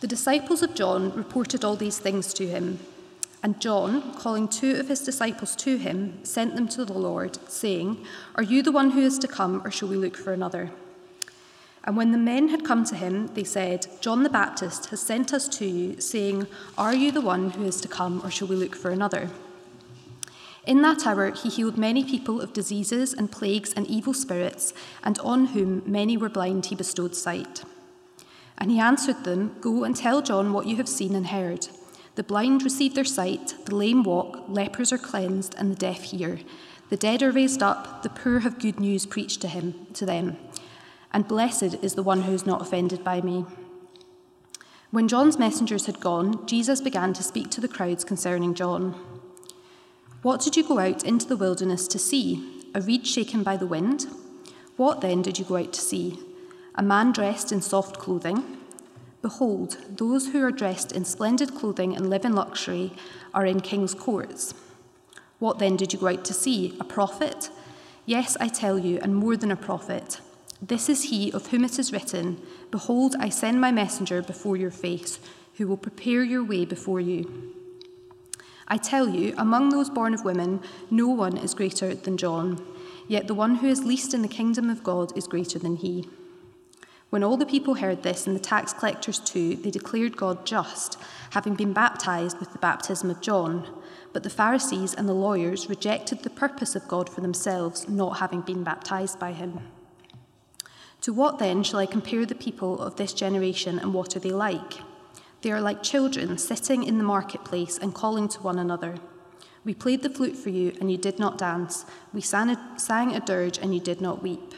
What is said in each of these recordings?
The disciples of John reported all these things to him. And John, calling two of his disciples to him, sent them to the Lord, saying, Are you the one who is to come, or shall we look for another? And when the men had come to him, they said, John the Baptist has sent us to you, saying, Are you the one who is to come, or shall we look for another? In that hour he healed many people of diseases and plagues and evil spirits, and on whom many were blind he bestowed sight. And he answered them, Go and tell John what you have seen and heard. The blind receive their sight, the lame walk, lepers are cleansed, and the deaf hear. The dead are raised up, the poor have good news preached to him to them. And blessed is the one who is not offended by me. When John's messengers had gone, Jesus began to speak to the crowds concerning John. What did you go out into the wilderness to see? A reed shaken by the wind? What then did you go out to see? A man dressed in soft clothing? Behold, those who are dressed in splendid clothing and live in luxury are in king's courts. What then did you go out to see? A prophet? Yes, I tell you, and more than a prophet. This is he of whom it is written Behold, I send my messenger before your face, who will prepare your way before you. I tell you, among those born of women, no one is greater than John, yet the one who is least in the kingdom of God is greater than he. When all the people heard this, and the tax collectors too, they declared God just, having been baptized with the baptism of John. But the Pharisees and the lawyers rejected the purpose of God for themselves, not having been baptized by him. To what then shall I compare the people of this generation, and what are they like? They are like children sitting in the marketplace and calling to one another. We played the flute for you, and you did not dance. We sang a, dirge, and you did not weep.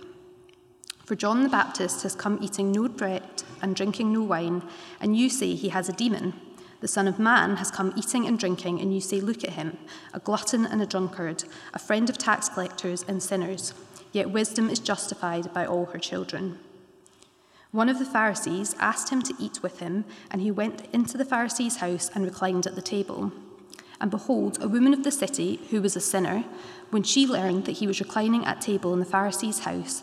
For John the Baptist has come eating no bread and drinking no wine, and you say he has a demon. The Son of Man has come eating and drinking, and you say, Look at him, a glutton and a drunkard, a friend of tax collectors and sinners. Yet wisdom is justified by all her children. One of the Pharisees asked him to eat with him, and he went into the Pharisee's house and reclined at the table. And behold, a woman of the city, who was a sinner, when she learned that he was reclining at table in the Pharisee's house,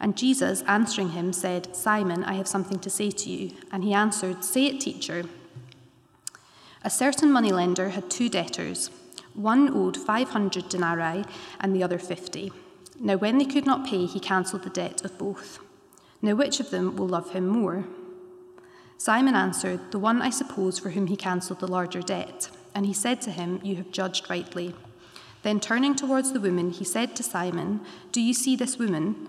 And Jesus, answering him, said, Simon, I have something to say to you. And he answered, Say it, teacher. A certain moneylender had two debtors. One owed 500 denarii and the other 50. Now, when they could not pay, he cancelled the debt of both. Now, which of them will love him more? Simon answered, The one, I suppose, for whom he cancelled the larger debt. And he said to him, You have judged rightly. Then turning towards the woman, he said to Simon, Do you see this woman?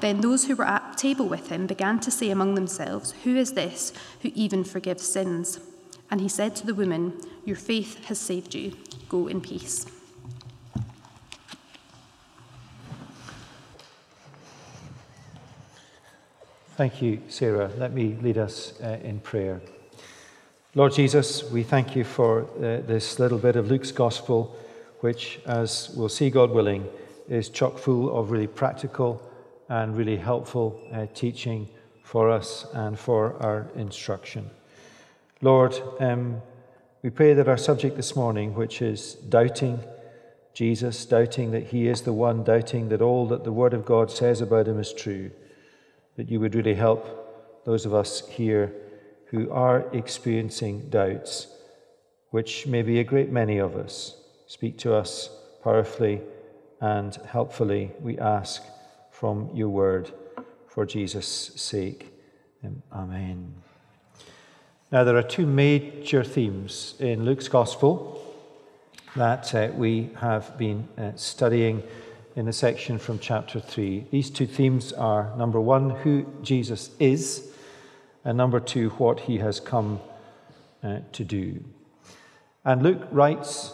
Then those who were at table with him began to say among themselves, Who is this who even forgives sins? And he said to the woman, Your faith has saved you. Go in peace. Thank you, Sarah. Let me lead us uh, in prayer. Lord Jesus, we thank you for uh, this little bit of Luke's gospel, which, as we'll see, God willing, is chock full of really practical and really helpful uh, teaching for us and for our instruction. Lord, um, we pray that our subject this morning, which is doubting Jesus, doubting that He is the one, doubting that all that the Word of God says about Him is true, that you would really help those of us here who are experiencing doubts, which may be a great many of us. Speak to us powerfully and helpfully, we ask from your word for Jesus' sake. Amen. Now, there are two major themes in Luke's Gospel that uh, we have been uh, studying in the section from chapter 3. These two themes are number one, who Jesus is, and number two, what he has come uh, to do. And Luke writes,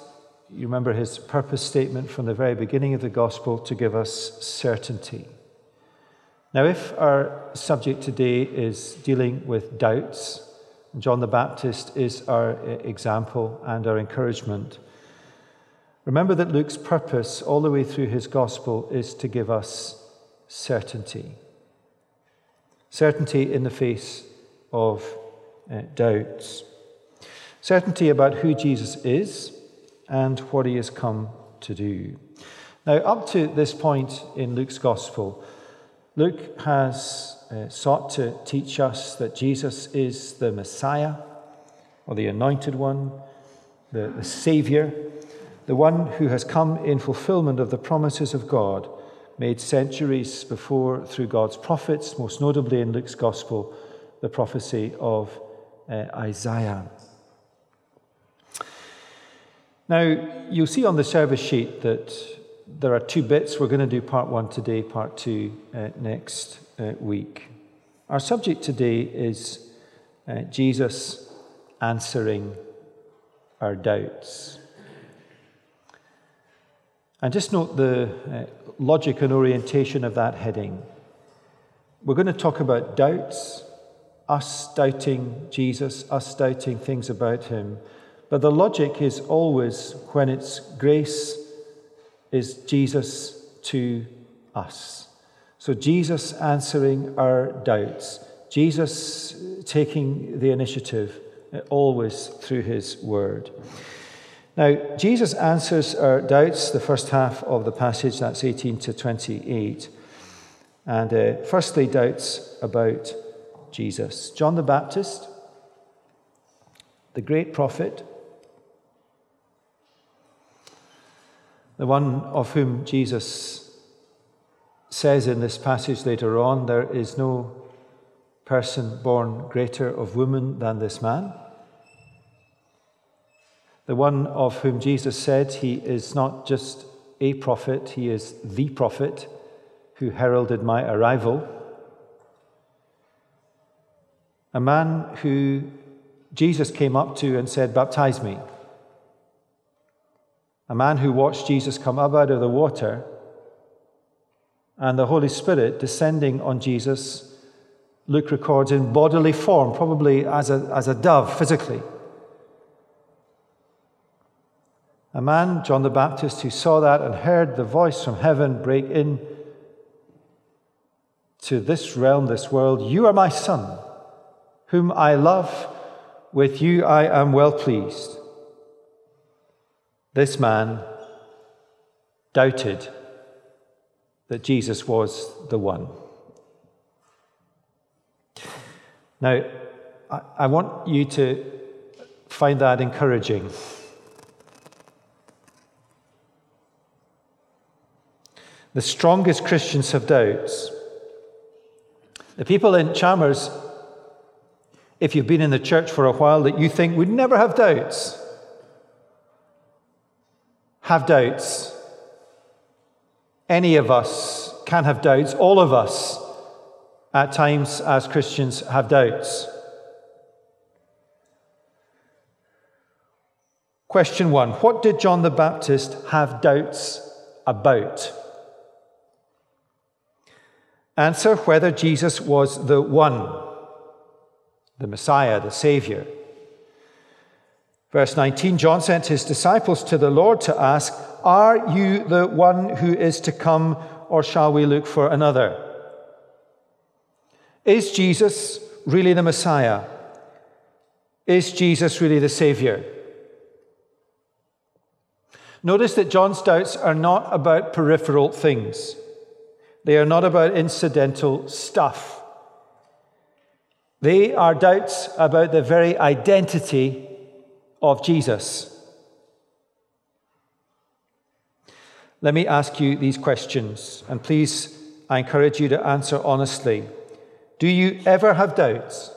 you remember his purpose statement from the very beginning of the gospel to give us certainty. Now, if our subject today is dealing with doubts, John the Baptist is our example and our encouragement. Remember that Luke's purpose all the way through his gospel is to give us certainty. Certainty in the face of uh, doubts. Certainty about who Jesus is and what he has come to do. Now, up to this point in Luke's gospel, Luke has uh, sought to teach us that Jesus is the Messiah, or the Anointed One, the, the Savior, the one who has come in fulfillment of the promises of God made centuries before through God's prophets, most notably in Luke's Gospel, the prophecy of uh, Isaiah. Now, you'll see on the service sheet that there are two bits. We're going to do part one today, part two uh, next uh, week. Our subject today is uh, Jesus answering our doubts. And just note the uh, logic and orientation of that heading. We're going to talk about doubts, us doubting Jesus, us doubting things about him. But the logic is always when it's grace, is Jesus to us. So Jesus answering our doubts, Jesus taking the initiative uh, always through his word. Now, Jesus answers our doubts, the first half of the passage, that's 18 to 28. And uh, firstly, doubts about Jesus. John the Baptist, the great prophet, the one of whom Jesus says in this passage later on, there is no person born greater of woman than this man the one of whom Jesus said he is not just a prophet, he is the prophet who heralded my arrival. A man who Jesus came up to and said, Baptize me. A man who watched Jesus come up out of the water and the Holy Spirit descending on Jesus, Luke records in bodily form, probably as a, as a dove physically. A man, John the Baptist, who saw that and heard the voice from heaven break in to this realm, this world You are my son, whom I love. With you I am well pleased. This man doubted that Jesus was the one. Now, I, want you to find that encouraging. The strongest Christians have doubts. The people in Chalmers, if you've been in the church for a while, that you think would never have doubts, have doubts. Any of us can have doubts. All of us, at times as Christians, have doubts. Question one What did John the Baptist have doubts about? Answer whether Jesus was the one, the Messiah, the Savior. Verse 19 John sent his disciples to the Lord to ask, Are you the one who is to come, or shall we look for another? Is Jesus really the Messiah? Is Jesus really the Savior? Notice that John's doubts are not about peripheral things. They are not about incidental stuff. They are doubts about the very identity of Jesus. Let me ask you these questions, and please, I encourage you to answer honestly. Do you ever have doubts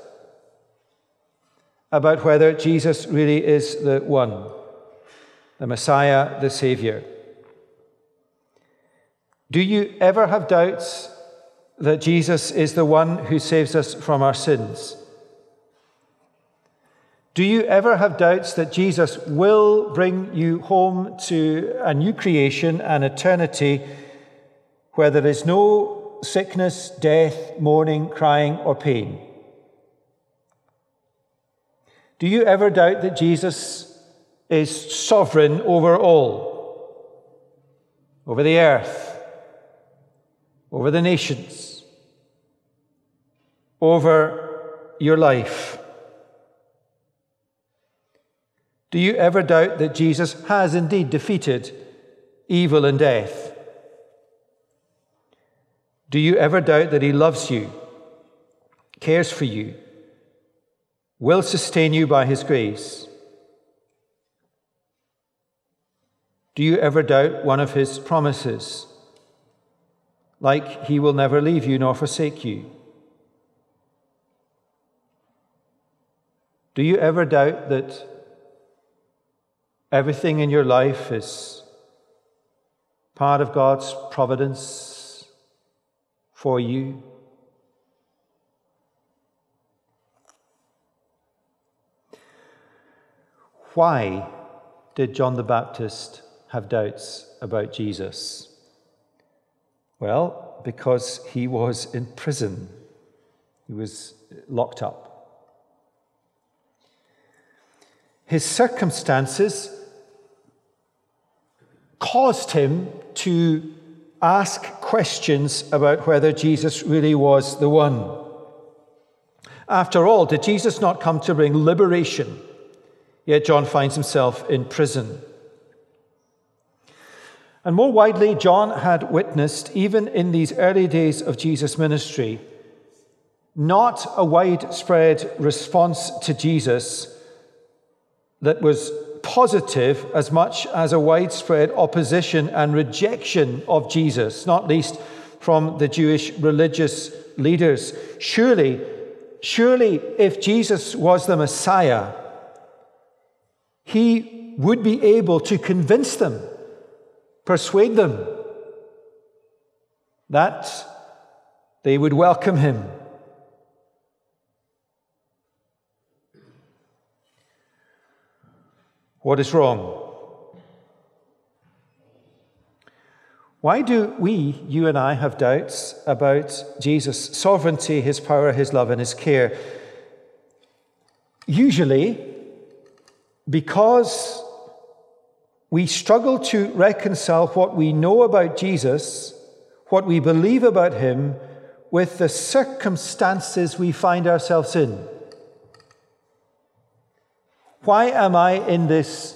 about whether Jesus really is the one, the Messiah, the Savior? Do you ever have doubts that Jesus is the one who saves us from our sins? Do you ever have doubts that Jesus will bring you home to a new creation and eternity where there is no sickness, death, mourning, crying, or pain? Do you ever doubt that Jesus is sovereign over all, over the earth, over the nations, over your life? Do you ever doubt that Jesus has indeed defeated evil and death? Do you ever doubt that he loves you, cares for you, will sustain you by his grace? Do you ever doubt one of his promises, like he will never leave you nor forsake you? Do you ever doubt that everything in your life is part of God's providence for you? Why did John the Baptist have doubts about Jesus? Well, because he was in prison, he was locked up. His circumstances caused him to ask questions about whether Jesus really was the one. After all, did Jesus not come to bring liberation? Yet John finds himself in prison. And more widely, John had witnessed, even in these early days of Jesus' ministry, not a widespread response to Jesus that was positive as much as a widespread opposition and rejection of Jesus, not least from the Jewish religious leaders. Surely, surely, if Jesus was the Messiah, he would be able to convince them, persuade them that they would welcome him. What is wrong? Why do we, you and I, have doubts about Jesus' sovereignty, his power, his love, and his care? Usually, because we struggle to reconcile what we know about Jesus, what we believe about him, with the circumstances we find ourselves in. Why am I in this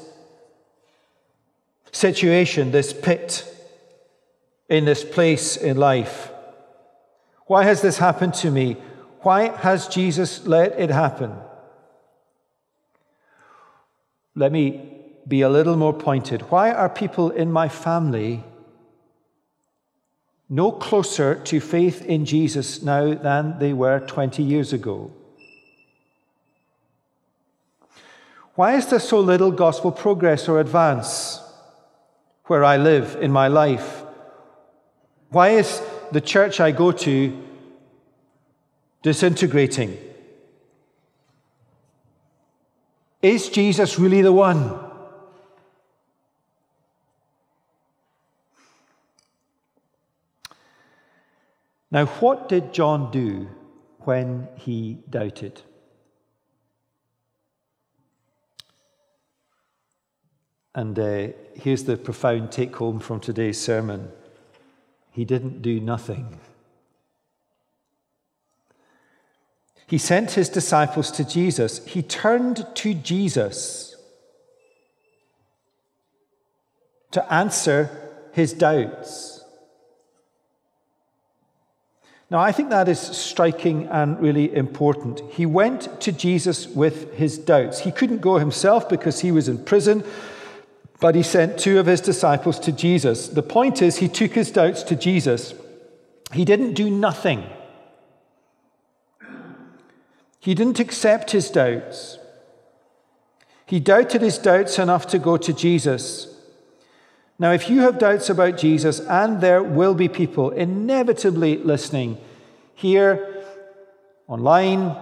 situation, this pit, in this place in life? Why has this happened to me? Why has Jesus let it happen? Let me be a little more pointed. Why are people in my family no closer to faith in Jesus now than they were 20 years ago? Why is there so little gospel progress or advance where I live in my life? Why is the church I go to disintegrating? Is Jesus really the one? Now, what did John do when he doubted? And uh, here's the profound take home from today's sermon he didn't do nothing. He sent his disciples to Jesus. He turned to Jesus to answer his doubts. Now, I think that is striking and really important. He went to Jesus with his doubts. He couldn't go himself because he was in prison, but he sent two of his disciples to Jesus. The point is, he took his doubts to Jesus. He didn't do nothing. He didn't accept his doubts. He doubted his doubts enough to go to Jesus. Now, if you have doubts about Jesus, and there will be people inevitably listening here, online,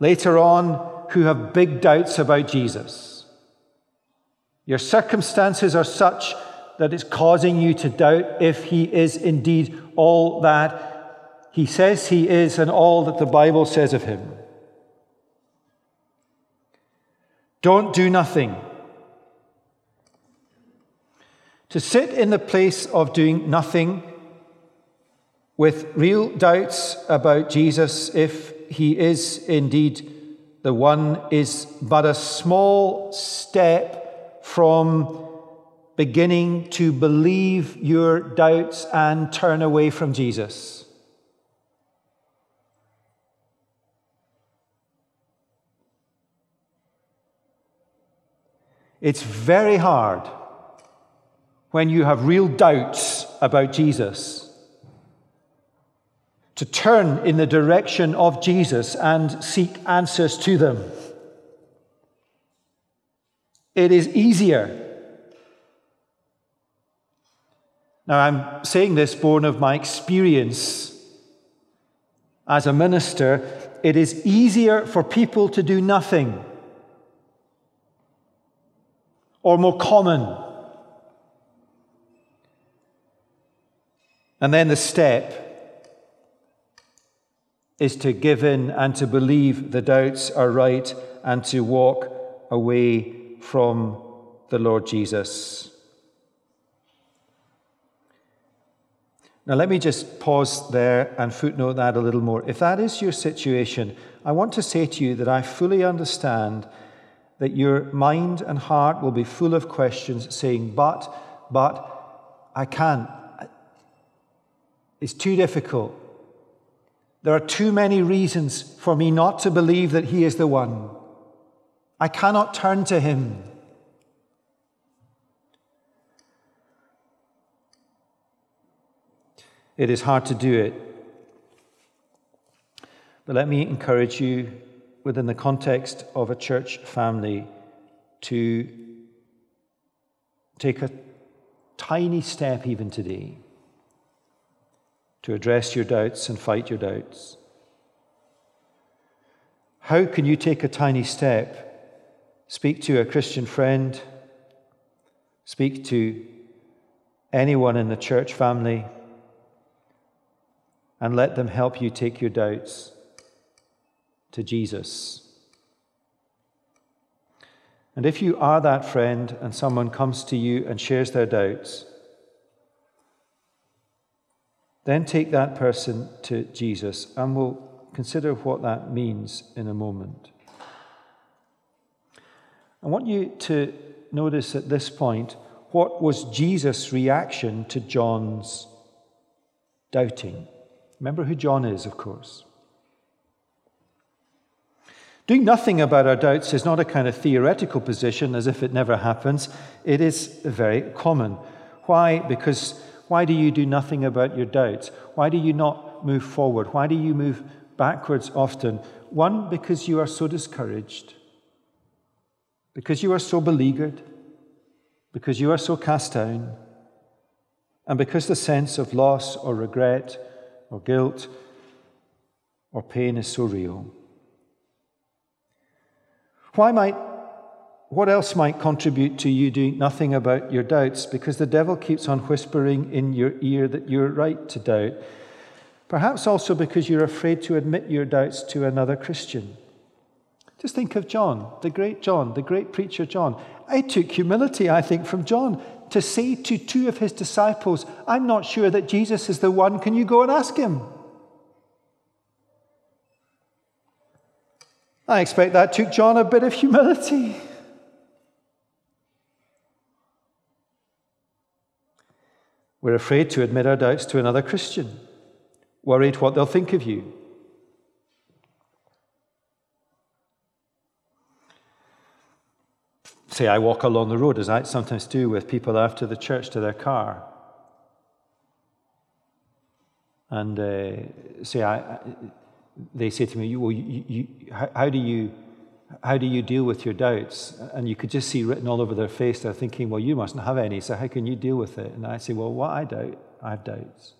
later on, who have big doubts about Jesus, your circumstances are such that it's causing you to doubt if he is indeed all that he says he is and all that the Bible says of him. Don't do nothing. To sit in the place of doing nothing with real doubts about Jesus, if he is indeed the one, is but a small step from beginning to believe your doubts and turn away from Jesus. It's very hard when you have real doubts about Jesus, to turn in the direction of Jesus and seek answers to them. It is easier. Now, I'm saying this born of my experience as a minister. It is easier for people to do nothing, or more common And then the step is to give in and to believe the doubts are right and to walk away from the Lord Jesus. Now, let me just pause there and footnote that a little more. If that is your situation, I want to say to you that I fully understand that your mind and heart will be full of questions saying, But, but, I can't It's too difficult. There are too many reasons for me not to believe that He is the one. I cannot turn to Him. It is hard to do it. But let me encourage you, within the context of a church family, to take a tiny step even today to address your doubts and fight your doubts? How can you take a tiny step? Speak to a Christian friend, speak to anyone in the church family, and let them help you take your doubts to Jesus. And if you are that friend and someone comes to you and shares their doubts, then take that person to Jesus, and we'll consider what that means in a moment. I want you to notice at this point what was Jesus' reaction to John's doubting. Remember who John is, of course. Doing nothing about our doubts is not a kind of theoretical position as if it never happens. It is very common. Why? Because why do you do nothing about your doubts? Why do you not move forward? Why do you move backwards often? One, because you are so discouraged, because you are so beleaguered, because you are so cast down, and because the sense of loss or regret or guilt or pain is so real. Why might what else might contribute to you doing nothing about your doubts? Because the devil keeps on whispering in your ear that you're right to doubt. Perhaps also because you're afraid to admit your doubts to another Christian. Just think of John, the great John, the great preacher John. I took humility, I think, from John to say to two of his disciples, I'm not sure that Jesus is the one. Can you go and ask him? I expect that took John a bit of humility. We're afraid to admit our doubts to another Christian, worried what they'll think of you. Say, I walk along the road, as I sometimes do with people after the church to their car. And uh, say, I, they say to me, well, you, you, how, do you how do you deal with your doubts? And you could just see written all over their face, they're thinking, well, you mustn't have any, so how can you deal with it? And I say, well, what I doubt, I have doubts.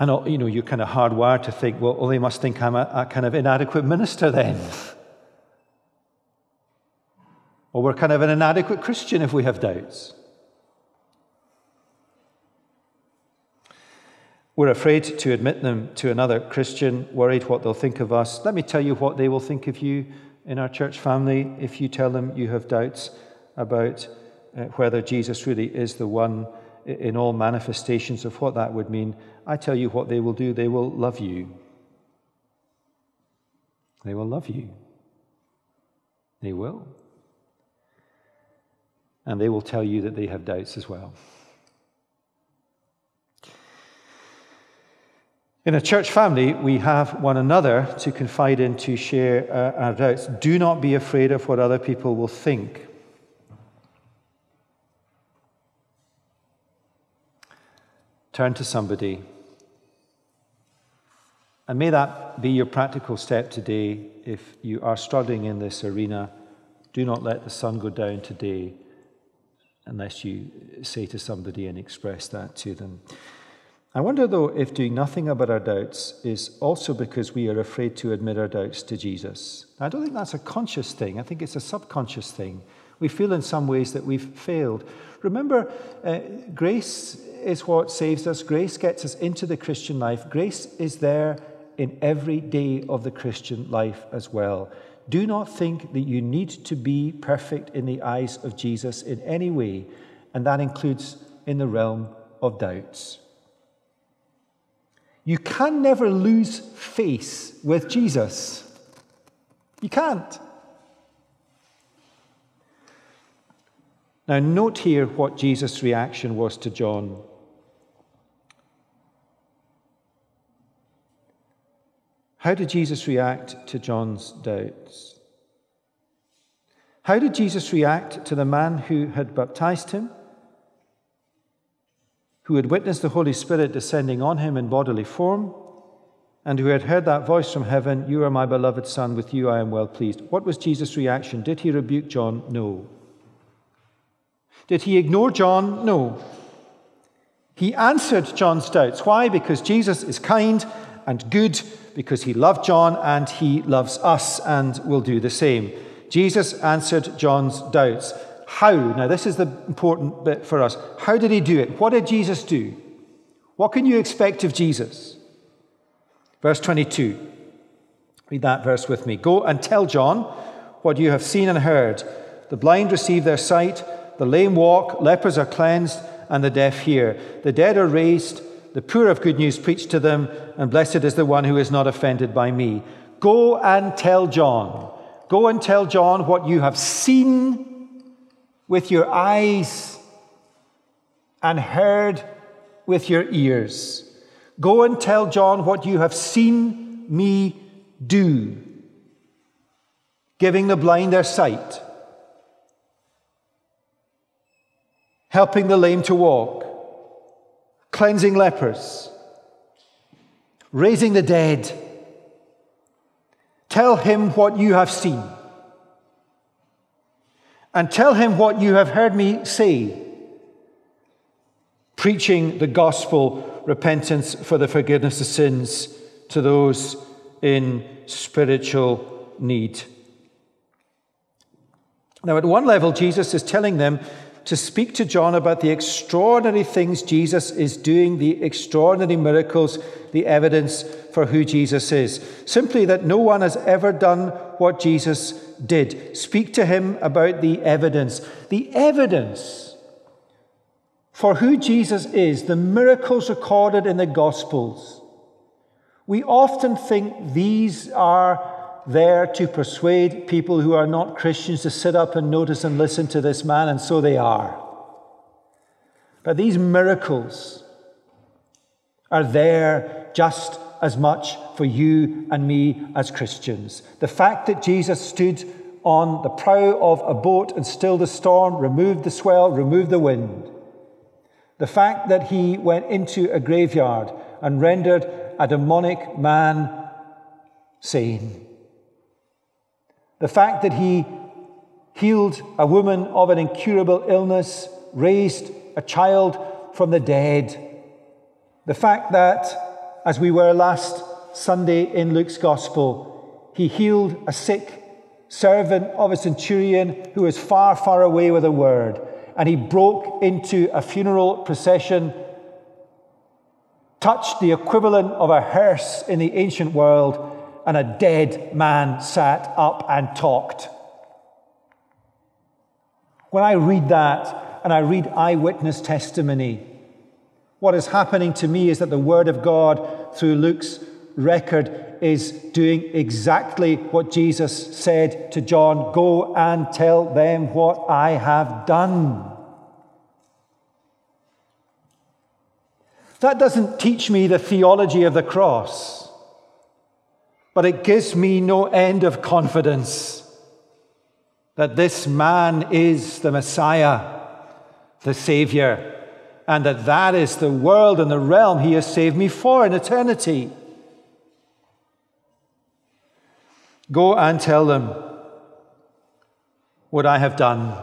And you know, you're kind of hardwired to think, well, oh, they must think I'm a, a kind of inadequate minister then. or we're kind of an inadequate Christian if we have doubts. We're afraid to admit them to another Christian, worried what they'll think of us. Let me tell you what they will think of you in our church family if you tell them you have doubts about uh, whether Jesus really is the one in all manifestations of what that would mean. I tell you what they will do they will love you. They will love you. They will. And they will tell you that they have doubts as well. In a church family, we have one another to confide in, to share uh, our doubts. Do not be afraid of what other people will think. Turn to somebody. And may that be your practical step today if you are struggling in this arena. Do not let the sun go down today unless you say to somebody and express that to them. I wonder, though, if doing nothing about our doubts is also because we are afraid to admit our doubts to Jesus. I don't think that's a conscious thing, I think it's a subconscious thing. We feel in some ways that we've failed. Remember, uh, grace is what saves us, grace gets us into the Christian life, grace is there in every day of the Christian life as well. Do not think that you need to be perfect in the eyes of Jesus in any way, and that includes in the realm of doubts. You can never lose face with Jesus. You can't. Now, note here what Jesus' reaction was to John. How did Jesus react to John's doubts? How did Jesus react to the man who had baptized him? who had witnessed the Holy Spirit descending on him in bodily form, and who had heard that voice from heaven, You are my beloved Son, with you I am well pleased. What was Jesus' reaction? Did he rebuke John? No. Did he ignore John? No. He answered John's doubts. Why? Because Jesus is kind and good, because he loved John and he loves us and will do the same. Jesus answered John's doubts. How? Now, this is the important bit for us. How did he do it? What did Jesus do? What can you expect of Jesus? Verse 22. Read that verse with me. Go and tell John what you have seen and heard. The blind receive their sight, the lame walk, lepers are cleansed, and the deaf hear. The dead are raised, the poor of good news preached to them, and blessed is the one who is not offended by me. Go and tell John. Go and tell John what you have seen with your eyes and heard with your ears. Go and tell John what you have seen me do, giving the blind their sight, helping the lame to walk, cleansing lepers, raising the dead. Tell him what you have seen and tell him what you have heard me say. Preaching the gospel, repentance for the forgiveness of sins to those in spiritual need. Now, at one level, Jesus is telling them to speak to John about the extraordinary things Jesus is doing, the extraordinary miracles, the evidence for who Jesus is. Simply that no one has ever done what Jesus did. Speak to him about the evidence. The evidence for who Jesus is, the miracles recorded in the Gospels. We often think these are there to persuade people who are not Christians to sit up and notice and listen to this man, and so they are. But these miracles are there just as much for you and me as Christians. The fact that Jesus stood on the prow of a boat and stilled the storm, removed the swell, removed the wind. The fact that he went into a graveyard and rendered a demonic man sane. The fact that he healed a woman of an incurable illness, raised a child from the dead. The fact that, as we were last Sunday in Luke's Gospel, he healed a sick servant of a centurion who was far, far away with a word, and he broke into a funeral procession, touched the equivalent of a hearse in the ancient world, and a dead man sat up and talked. When I read that and I read eyewitness testimony, what is happening to me is that the Word of God through Luke's record is doing exactly what Jesus said to John Go and tell them what I have done. That doesn't teach me the theology of the cross, but it gives me no end of confidence that this man is the Messiah, the Savior, and that that is the world and the realm he has saved me for in eternity. Go and tell them what I have done.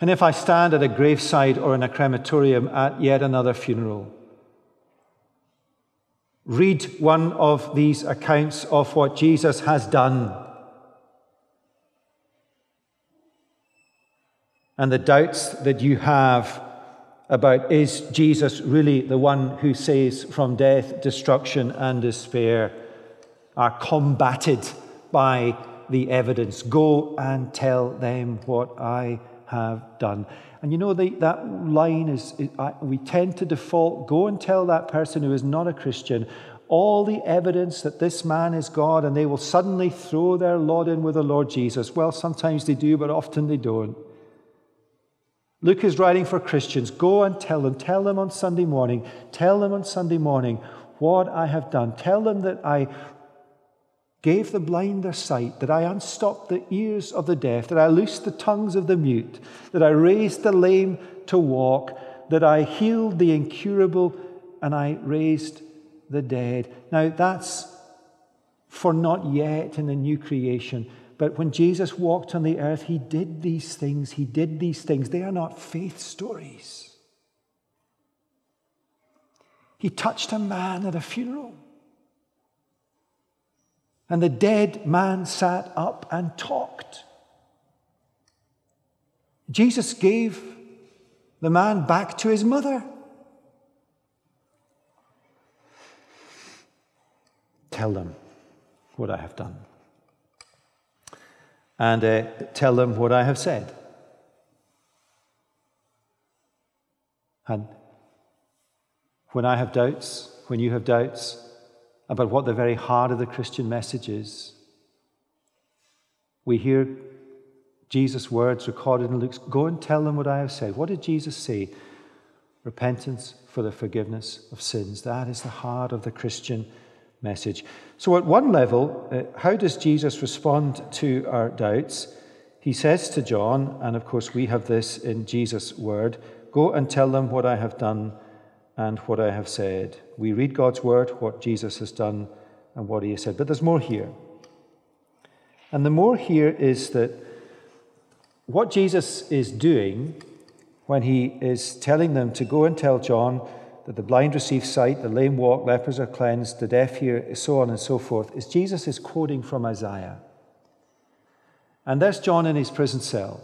And if I stand at a graveside or in a crematorium at yet another funeral, read one of these accounts of what Jesus has done and the doubts that you have about is Jesus really the one who saves from death, destruction, and despair are combated by the evidence. Go and tell them what I have done. And you know, that line is, is I, we tend to default go and tell that person who is not a Christian all the evidence that this man is God, and they will suddenly throw their lot in with the Lord Jesus. Well, sometimes they do, but often they don't. Luke is writing for Christians. Go and tell them. Tell them on Sunday morning. Tell them on Sunday morning what I have done. Tell them that I gave the blind their sight, that I unstopped the ears of the deaf, that I loosed the tongues of the mute, that I raised the lame to walk, that I healed the incurable, and I raised the dead. Now, that's for not yet in the new creation. But when Jesus walked on the earth, he did these things. He did these things. They are not faith stories. He touched a man at a funeral. And the dead man sat up and talked. Jesus gave the man back to his mother. Tell them what I have done and uh, tell them what I have said. And when I have doubts, when you have doubts about what the very heart of the Christian message is, we hear Jesus' words recorded in Luke's Go and tell them what I have said. What did Jesus say? Repentance for the forgiveness of sins. That is the heart of the Christian message. So, at one level, uh, how does Jesus respond to our doubts? He says to John, and of course we have this in Jesus' word go and tell them what I have done and what I have said. We read God's word, what Jesus has done and what he has said. But there's more here. And the more here is that what Jesus is doing when he is telling them to go and tell John that the blind receive sight, the lame walk, lepers are cleansed, the deaf hear, so on and so forth, is Jesus is quoting from Isaiah. And there's John in his prison cell.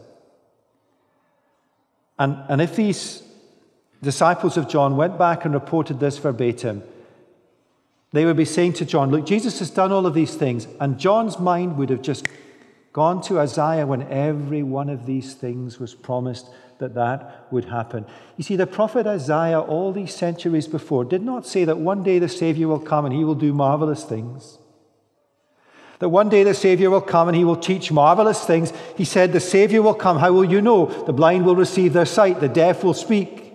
And, and if these disciples of John went back and reported this verbatim, they would be saying to John, Look, Jesus has done all of these things. And John's mind would have just gone to Isaiah when every one of these things was promised that that would happen. You see, the prophet Isaiah, all these centuries before, did not say that one day the Savior will come and he will do marvelous things. That one day the Savior will come and he will teach marvelous things. He said, The Savior will come. How will you know? The blind will receive their sight, the deaf will speak,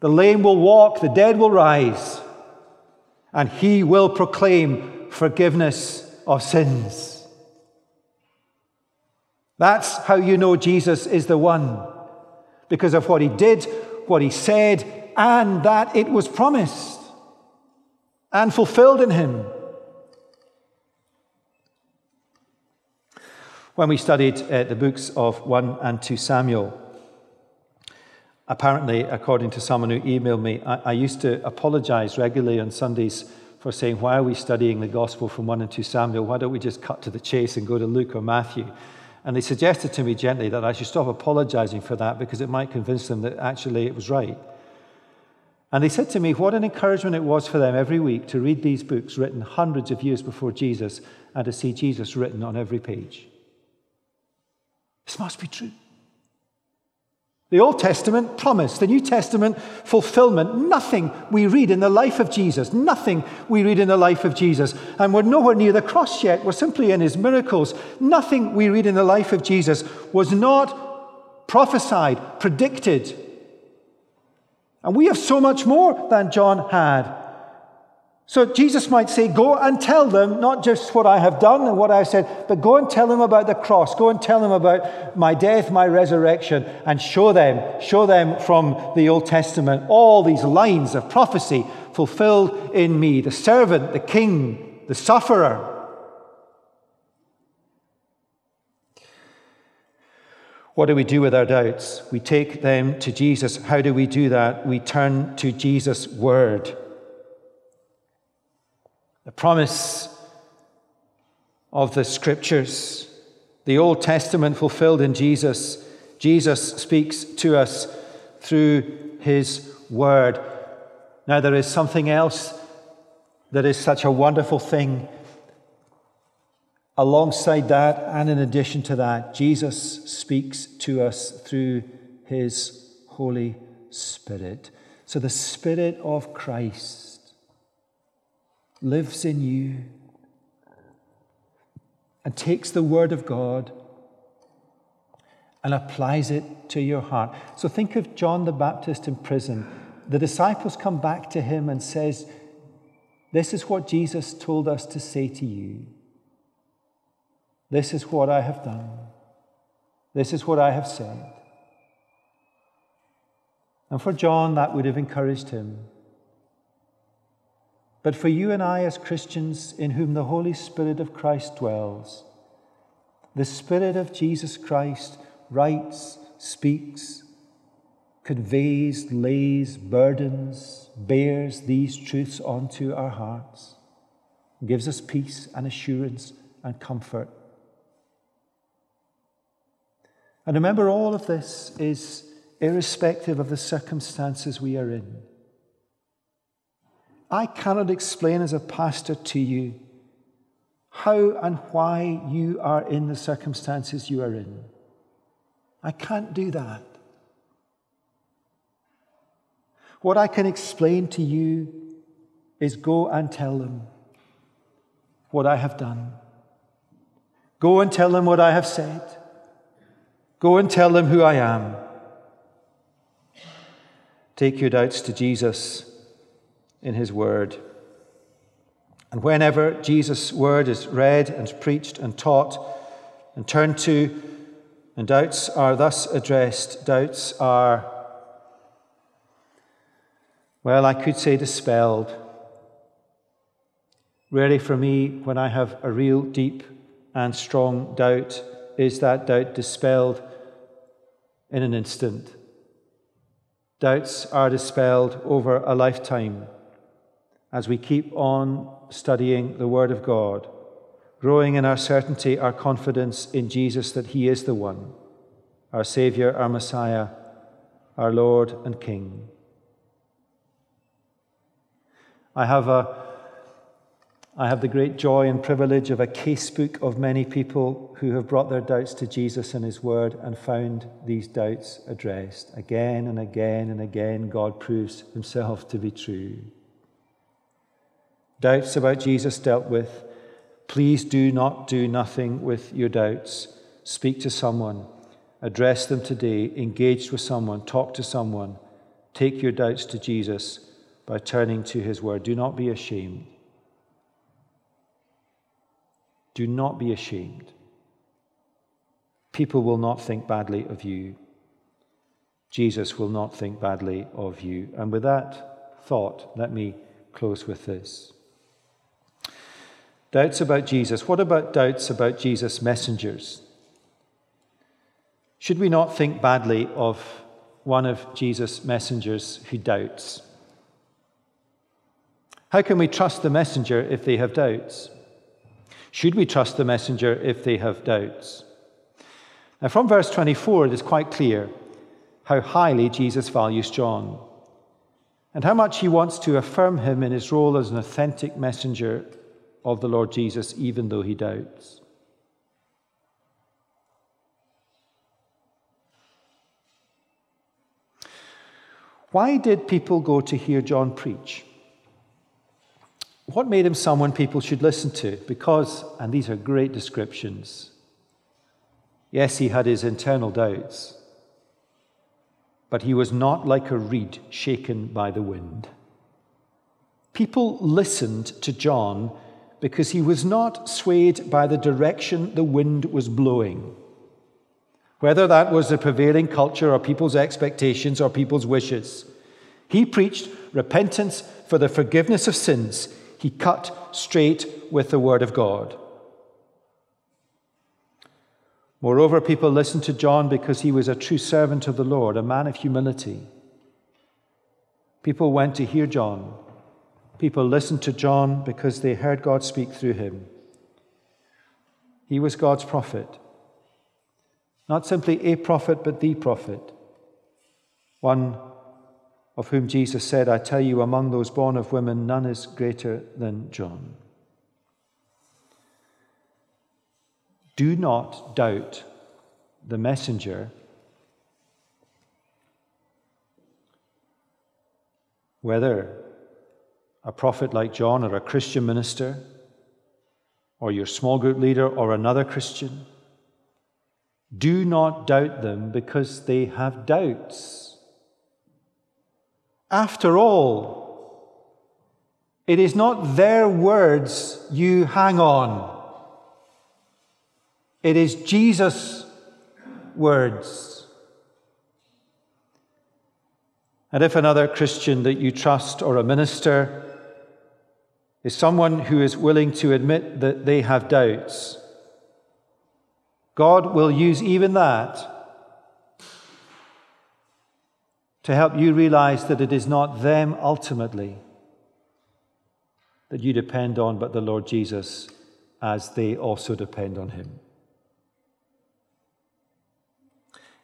the lame will walk, the dead will rise, and he will proclaim forgiveness of sins. That's how you know Jesus is the one because of what he did, what he said, and that it was promised. and fulfilled in him. When we studied uh, the books of 1 and 2 Samuel, apparently, according to someone who emailed me, I, I used to apologize regularly on Sundays for saying, Why are we studying the gospel from 1 and 2 Samuel? Why don't we just cut to the chase and go to Luke or Matthew? And they suggested to me gently that I should stop apologizing for that because it might convince them that actually it was right. And they said to me what an encouragement it was for them every week to read these books written hundreds of years before Jesus and to see Jesus written on every page. This must be true. The Old Testament promise, the New Testament fulfillment. Nothing we read in the life of Jesus, nothing we read in the life of Jesus. And we're nowhere near the cross yet, we're simply in his miracles. Nothing we read in the life of Jesus was not prophesied, predicted. And we have so much more than John had. So Jesus might say, Go and tell them not just what I have done and what I have said, but go and tell them about the cross. Go and tell them about my death, my resurrection, and show them, show them from the Old Testament all these lines of prophecy fulfilled in me the servant, the king, the sufferer. What do we do with our doubts? We take them to Jesus. How do we do that? We turn to Jesus' word. The promise of the scriptures, the Old Testament fulfilled in Jesus. Jesus speaks to us through his word. Now, there is something else that is such a wonderful thing. Alongside that, and in addition to that, Jesus speaks to us through his Holy Spirit. So, the Spirit of Christ lives in you and takes the Word of God and applies it to your heart. So think of John the Baptist in prison. The disciples come back to him and says, "This is what Jesus told us to say to you. This is what I have done. This is what I have said." And for John, that would have encouraged him. But for you and I, as Christians in whom the Holy Spirit of Christ dwells, the Spirit of Jesus Christ writes, speaks, conveys, lays, burdens, bears these truths onto our hearts, gives us peace and assurance and comfort. And remember, all of this is irrespective of the circumstances we are in. I cannot explain as a pastor to you how and why you are in the circumstances you are in. I can't do that. What I can explain to you is go and tell them what I have done. Go and tell them what I have said. Go and tell them who I am. Take your doubts to Jesus in his word. And whenever Jesus' word is read and preached and taught and turned to, and doubts are thus addressed, doubts are, well, I could say dispelled. Really, for me, when I have a real deep and strong doubt, is that doubt dispelled in an instant. Doubts are dispelled over a lifetime as we keep on studying the Word of God, growing in our certainty, our confidence in Jesus that He is the one, our Saviour, our Messiah, our Lord and King. I have, a, I have the great joy and privilege of a casebook of many people who have brought their doubts to Jesus and His Word and found these doubts addressed. Again and again and again, God proves Himself to be true doubts about Jesus dealt with, please do not do nothing with your doubts. Speak to someone, address them today, engage with someone, talk to someone. Take your doubts to Jesus by turning to his word. Do not be ashamed. Do not be ashamed. People will not think badly of you. Jesus will not think badly of you. And with that thought, let me close with this. Doubts about Jesus. What about doubts about Jesus' messengers? Should we not think badly of one of Jesus' messengers who doubts? How can we trust the messenger if they have doubts? Should we trust the messenger if they have doubts? Now, from verse 24, it is quite clear how highly Jesus values John and how much he wants to affirm him in his role as an authentic messenger of the Lord Jesus, even though he doubts. Why did people go to hear John preach? What made him someone people should listen to? Because, and these are great descriptions, yes, he had his internal doubts, but he was not like a reed shaken by the wind. People listened to John because he was not swayed by the direction the wind was blowing. Whether that was the prevailing culture or people's expectations or people's wishes, he preached repentance for the forgiveness of sins. He cut straight with the Word of God. Moreover, people listened to John because he was a true servant of the Lord, a man of humility. People went to hear John People listened to John because they heard God speak through him. He was God's prophet. Not simply a prophet, but the prophet. One of whom Jesus said, I tell you, among those born of women, none is greater than John. Do not doubt the messenger whether a prophet like John or a Christian minister or your small group leader or another Christian. Do not doubt them because they have doubts. After all, it is not their words you hang on. It is Jesus' words. And if another Christian that you trust or a minister is someone who is willing to admit that they have doubts. God will use even that to help you realize that it is not them ultimately that you depend on, but the Lord Jesus, as they also depend on Him.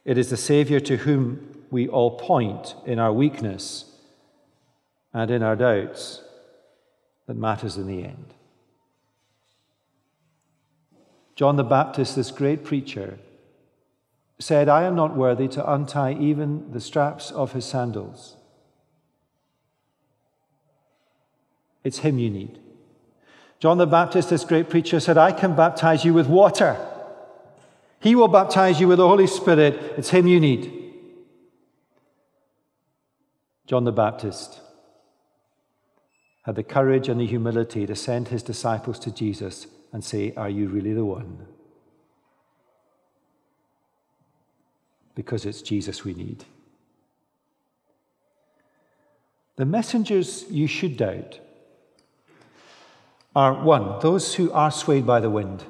It is the Savior to whom we all point in our weakness and in our doubts that matters in the end. John the Baptist, this great preacher, said, I am not worthy to untie even the straps of his sandals. It's him you need. John the Baptist, this great preacher, said, I can baptize you with water. He will baptize you with the Holy Spirit. It's him you need. John the Baptist had the courage and the humility to send his disciples to Jesus and say, Are you really the one? Because it's Jesus we need. The messengers you should doubt are one, those who are swayed by the wind,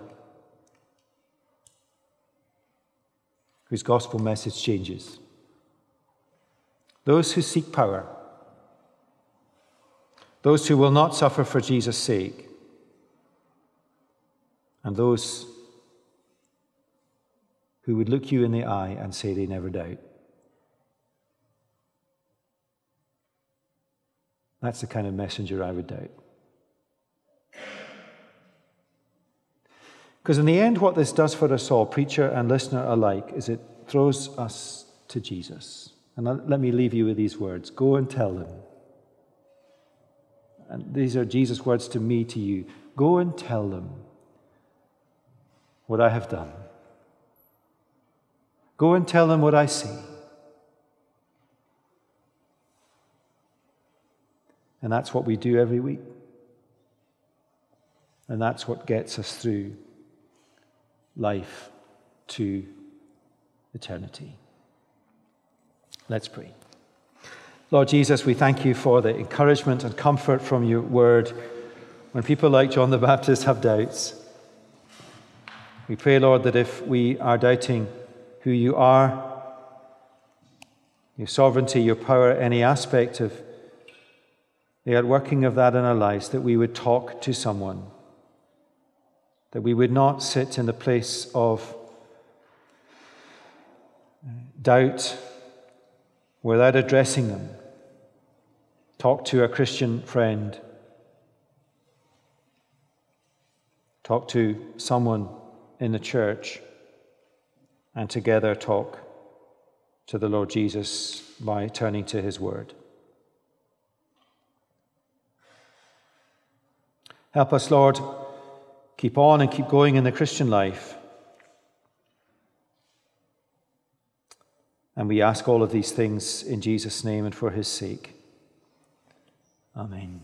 whose gospel message changes, those who seek power those who will not suffer for Jesus' sake, and those who would look you in the eye and say they never doubt. That's the kind of messenger I would doubt. Because in the end, what this does for us all, preacher and listener alike, is it throws us to Jesus. And let me leave you with these words Go and tell them and these are Jesus' words to me, to you go and tell them what I have done. Go and tell them what I see. And that's what we do every week. And that's what gets us through life to eternity. Let's pray. Lord Jesus, we thank you for the encouragement and comfort from your word when people like John the Baptist have doubts. We pray, Lord, that if we are doubting who you are, your sovereignty, your power, any aspect of the outworking of that in our lives, that we would talk to someone, that we would not sit in the place of doubt without addressing them. Talk to a Christian friend. Talk to someone in the church and together talk to the Lord Jesus by turning to his word. Help us, Lord, keep on and keep going in the Christian life. And we ask all of these things in Jesus' name and for his sake. Amen.